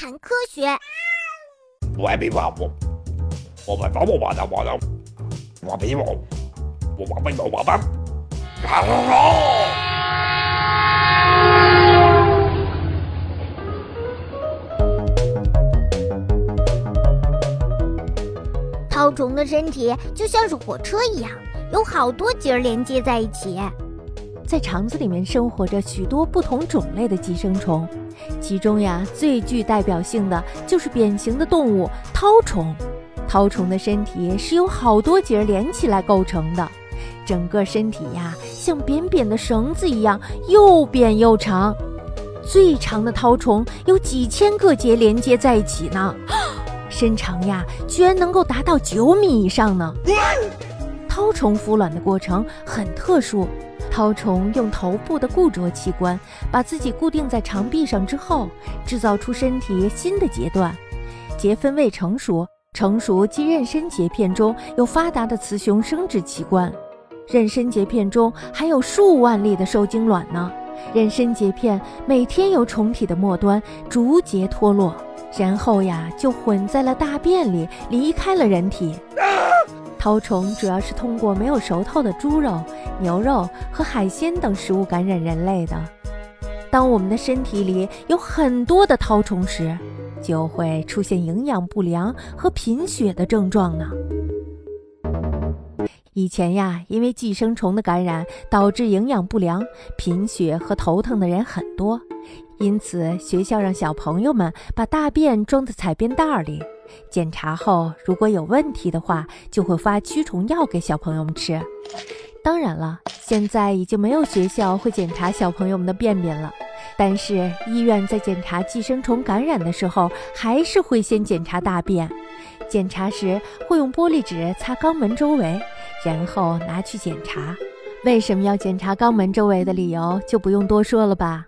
谈科学。喂，我我，的我的，我，我我，我，虫的身体就像是火车一样，有好多节连接在一起。在肠子里面生活着许多不同种类的寄生虫，其中呀最具代表性的就是扁形的动物绦虫。绦虫的身体是由好多节连起来构成的，整个身体呀像扁扁的绳子一样又扁又长，最长的绦虫有几千个节连接在一起呢，身长呀居然能够达到九米以上呢。绦虫孵卵的过程很特殊。绦虫用头部的固着器官把自己固定在肠壁上之后，制造出身体新的节段。节分未成熟，成熟即妊娠节片中有发达的雌雄生殖器官。妊娠节片中还有数万粒的受精卵呢。妊娠节片每天由虫体的末端逐节脱落，然后呀就混在了大便里，离开了人体。绦虫主要是通过没有熟透的猪肉、牛肉和海鲜等食物感染人类的。当我们的身体里有很多的绦虫时，就会出现营养不良和贫血的症状呢。以前呀，因为寄生虫的感染导致营养不良、贫血和头疼的人很多，因此学校让小朋友们把大便装在彩便袋里。检查后，如果有问题的话，就会发驱虫药给小朋友们吃。当然了，现在已经没有学校会检查小朋友们的便便了，但是医院在检查寄生虫感染的时候，还是会先检查大便。检查时会用玻璃纸擦肛门周围，然后拿去检查。为什么要检查肛门周围的理由，就不用多说了吧。